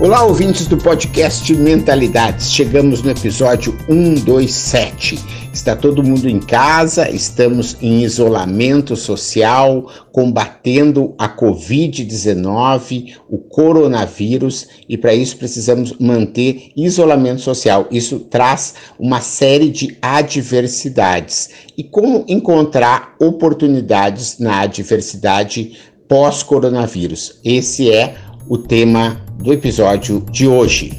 Olá, ouvintes do podcast Mentalidades. Chegamos no episódio 127. Está todo mundo em casa, estamos em isolamento social, combatendo a Covid-19, o coronavírus, e para isso precisamos manter isolamento social. Isso traz uma série de adversidades. E como encontrar oportunidades na adversidade pós-coronavírus? Esse é o tema do episódio de hoje.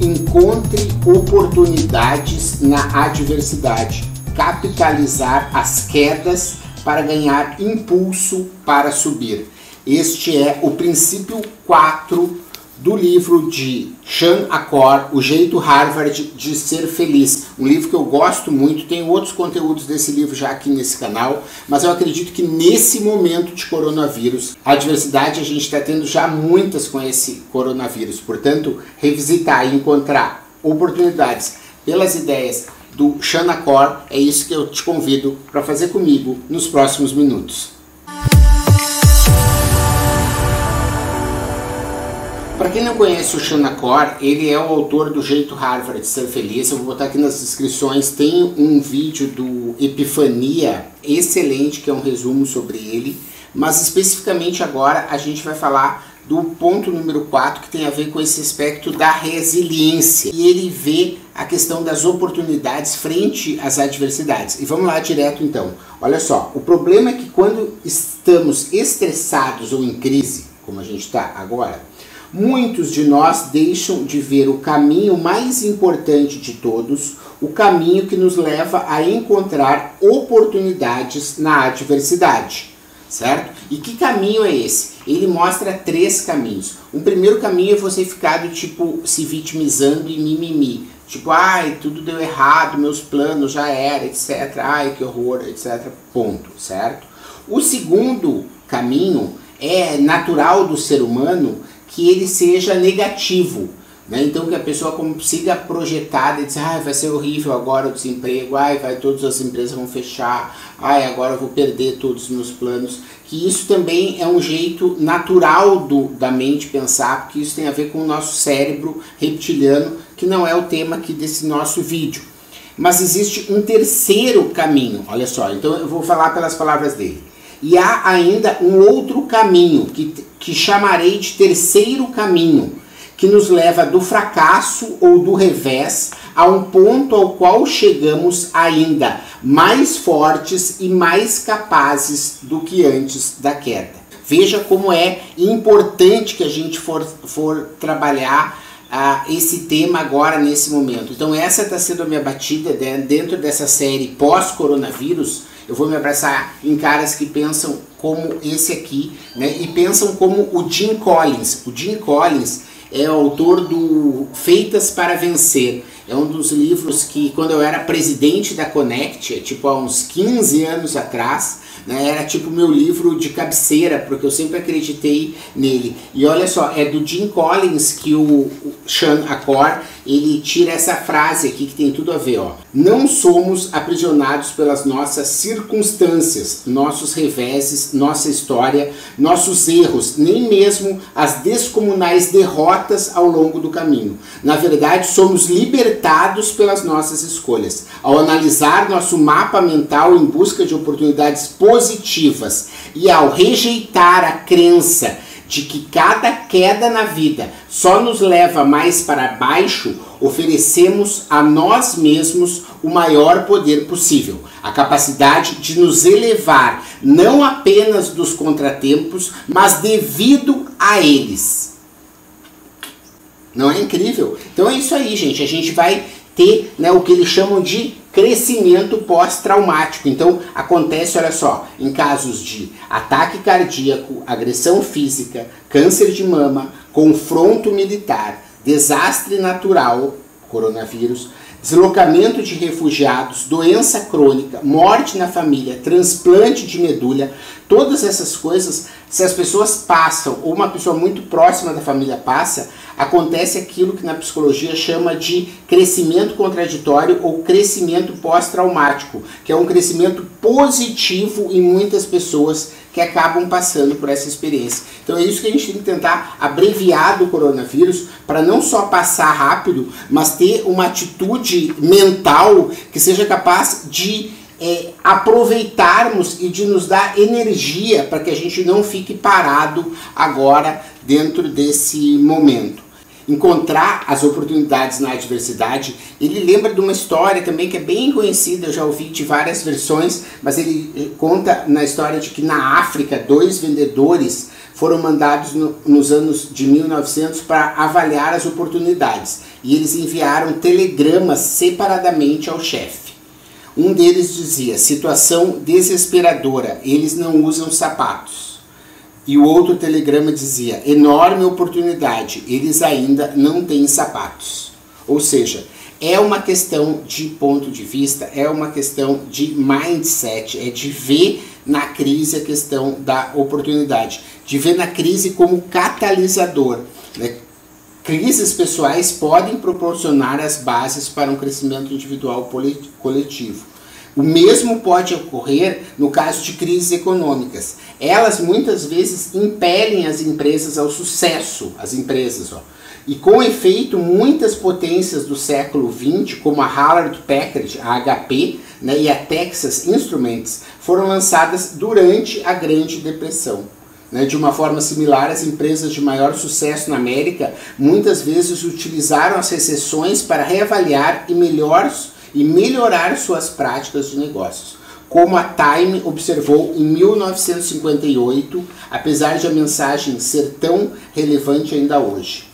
Encontre oportunidades na adversidade, capitalizar as quedas para ganhar impulso para subir. Este é o princípio 4 do livro de Sean Acor, O Jeito Harvard de Ser Feliz. Um livro que eu gosto muito, tem outros conteúdos desse livro já aqui nesse canal, mas eu acredito que nesse momento de coronavírus, a diversidade a gente está tendo já muitas com esse coronavírus. Portanto, revisitar e encontrar oportunidades pelas ideias do Sean Acor é isso que eu te convido para fazer comigo nos próximos minutos. Para quem não conhece o Shanakor, ele é o autor do Jeito Harvard de Ser Feliz. Eu vou botar aqui nas descrições. Tem um vídeo do Epifania excelente, que é um resumo sobre ele. Mas especificamente agora a gente vai falar do ponto número 4, que tem a ver com esse aspecto da resiliência. E ele vê a questão das oportunidades frente às adversidades. E vamos lá direto então. Olha só, o problema é que quando estamos estressados ou em crise, como a gente está agora, Muitos de nós deixam de ver o caminho mais importante de todos, o caminho que nos leva a encontrar oportunidades na adversidade, certo? E que caminho é esse? Ele mostra três caminhos. Um primeiro caminho é você ficar do tipo se vitimizando e mimimi. Tipo, ai, tudo deu errado, meus planos já era, etc. Ai, que horror, etc. Ponto, certo? O segundo caminho é natural do ser humano que ele seja negativo. Né? Então que a pessoa consiga projetar e dizer, ah, vai ser horrível agora o desemprego, ai, vai, todas as empresas vão fechar, ai, agora eu vou perder todos os meus planos. Que isso também é um jeito natural do, da mente pensar, porque isso tem a ver com o nosso cérebro reptiliano, que não é o tema aqui desse nosso vídeo. Mas existe um terceiro caminho, olha só, então eu vou falar pelas palavras dele. E há ainda um outro caminho, que, que chamarei de terceiro caminho, que nos leva do fracasso ou do revés a um ponto ao qual chegamos ainda mais fortes e mais capazes do que antes da queda. Veja como é importante que a gente for, for trabalhar uh, esse tema agora nesse momento. Então, essa está sendo a minha batida né, dentro dessa série pós-coronavírus eu vou me abraçar em caras que pensam como esse aqui, né? E pensam como o Jim Collins. O Jim Collins é autor do Feitas para Vencer. É um dos livros que, quando eu era presidente da Connect, tipo há uns 15 anos atrás, né, era tipo meu livro de cabeceira, porque eu sempre acreditei nele. E olha só, é do Jim Collins que o, o Sean Acor ele tira essa frase aqui que tem tudo a ver, ó. Não somos aprisionados pelas nossas circunstâncias, nossos reveses, nossa história, nossos erros, nem mesmo as descomunais derrotas ao longo do caminho. Na verdade, somos libertados pelas nossas escolhas. Ao analisar nosso mapa mental em busca de oportunidades positivas e ao rejeitar a crença de que cada queda na vida só nos leva mais para baixo, oferecemos a nós mesmos o maior poder possível, a capacidade de nos elevar não apenas dos contratempos, mas devido a eles. Não é incrível? Então é isso aí, gente. A gente vai ter né, o que eles chamam de crescimento pós-traumático. Então, acontece, olha só, em casos de ataque cardíaco, agressão física, câncer de mama, confronto militar, desastre natural, coronavírus, deslocamento de refugiados, doença crônica, morte na família, transplante de medula, Todas essas coisas, se as pessoas passam, ou uma pessoa muito próxima da família passa, acontece aquilo que na psicologia chama de crescimento contraditório ou crescimento pós-traumático, que é um crescimento positivo em muitas pessoas que acabam passando por essa experiência. Então é isso que a gente tem que tentar abreviar do coronavírus para não só passar rápido, mas ter uma atitude mental que seja capaz de é, aproveitarmos e de nos dar energia para que a gente não fique parado agora dentro desse momento. Encontrar as oportunidades na adversidade. Ele lembra de uma história também que é bem conhecida, eu já ouvi de várias versões, mas ele eh, conta na história de que na África, dois vendedores foram mandados no, nos anos de 1900 para avaliar as oportunidades e eles enviaram telegramas separadamente ao chefe. Um deles dizia: situação desesperadora, eles não usam sapatos. E o outro telegrama dizia: enorme oportunidade, eles ainda não têm sapatos. Ou seja, é uma questão de ponto de vista, é uma questão de mindset, é de ver na crise a questão da oportunidade, de ver na crise como catalisador. Né? Crises pessoais podem proporcionar as bases para um crescimento individual coletivo. O mesmo pode ocorrer no caso de crises econômicas. Elas muitas vezes impelem as empresas ao sucesso, as empresas. Ó. E com efeito, muitas potências do século XX, como a Hewlett Packard, a HP né, e a Texas Instruments, foram lançadas durante a Grande Depressão. Né? De uma forma similar, as empresas de maior sucesso na América muitas vezes utilizaram as recessões para reavaliar e, melhor, e melhorar suas práticas de negócios. Como a Time observou em 1958, apesar de a mensagem ser tão relevante ainda hoje.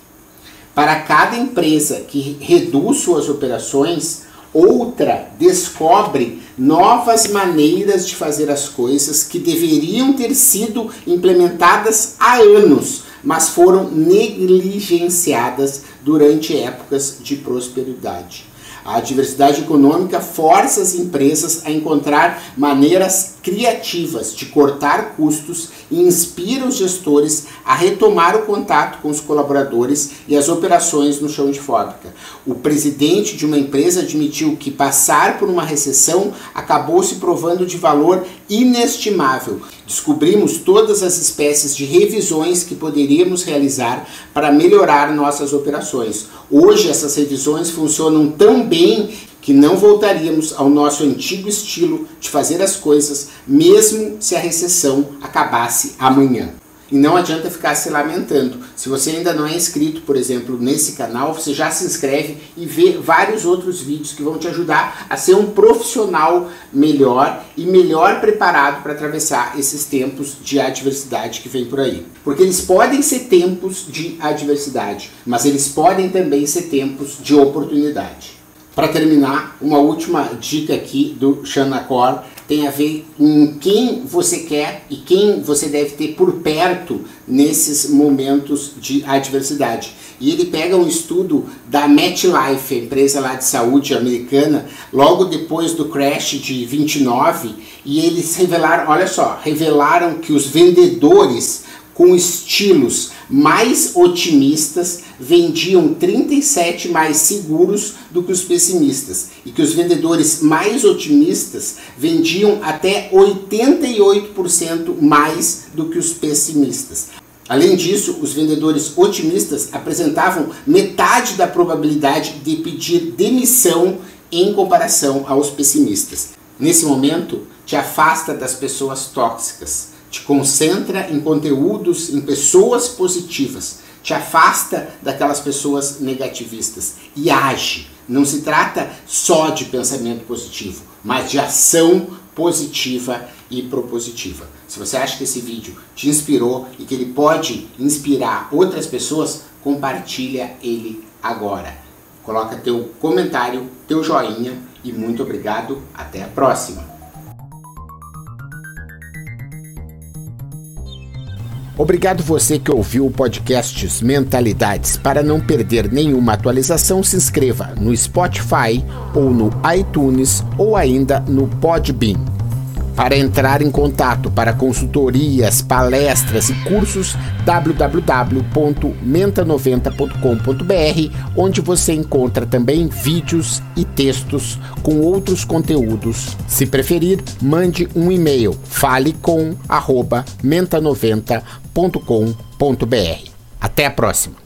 Para cada empresa que reduz suas operações, outra descobre novas maneiras de fazer as coisas que deveriam ter sido implementadas há anos, mas foram negligenciadas durante épocas de prosperidade. A diversidade econômica força as empresas a encontrar maneiras criativas de cortar custos e inspira os gestores a retomar o contato com os colaboradores e as operações no chão de fábrica. O presidente de uma empresa admitiu que passar por uma recessão acabou se provando de valor inestimável. Descobrimos todas as espécies de revisões que poderíamos realizar para melhorar nossas operações. Hoje essas revisões funcionam tão bem que não voltaríamos ao nosso antigo estilo de fazer as coisas, mesmo se a recessão acabasse amanhã. E não adianta ficar se lamentando. Se você ainda não é inscrito, por exemplo, nesse canal, você já se inscreve e vê vários outros vídeos que vão te ajudar a ser um profissional melhor e melhor preparado para atravessar esses tempos de adversidade que vem por aí. Porque eles podem ser tempos de adversidade, mas eles podem também ser tempos de oportunidade. Para terminar, uma última dica aqui do Shanakor tem a ver com quem você quer e quem você deve ter por perto nesses momentos de adversidade. E ele pega um estudo da MetLife, a empresa lá de saúde americana, logo depois do crash de 29, e eles revelaram, olha só, revelaram que os vendedores com estilos mais otimistas vendiam 37 mais seguros do que os pessimistas e que os vendedores mais otimistas vendiam até 88% mais do que os pessimistas. Além disso, os vendedores otimistas apresentavam metade da probabilidade de pedir demissão em comparação aos pessimistas. Nesse momento, te afasta das pessoas tóxicas te concentra em conteúdos, em pessoas positivas, te afasta daquelas pessoas negativistas e age. Não se trata só de pensamento positivo, mas de ação positiva e propositiva. Se você acha que esse vídeo te inspirou e que ele pode inspirar outras pessoas, compartilha ele agora. Coloca teu comentário, teu joinha e muito obrigado. Até a próxima. Obrigado você que ouviu o podcast Mentalidades. Para não perder nenhuma atualização, se inscreva no Spotify ou no iTunes ou ainda no Podbean. Para entrar em contato para consultorias, palestras e cursos, www.menta90.com.br, onde você encontra também vídeos e textos com outros conteúdos. Se preferir, mande um e-mail falecom@menta90.com.br. Até a próxima.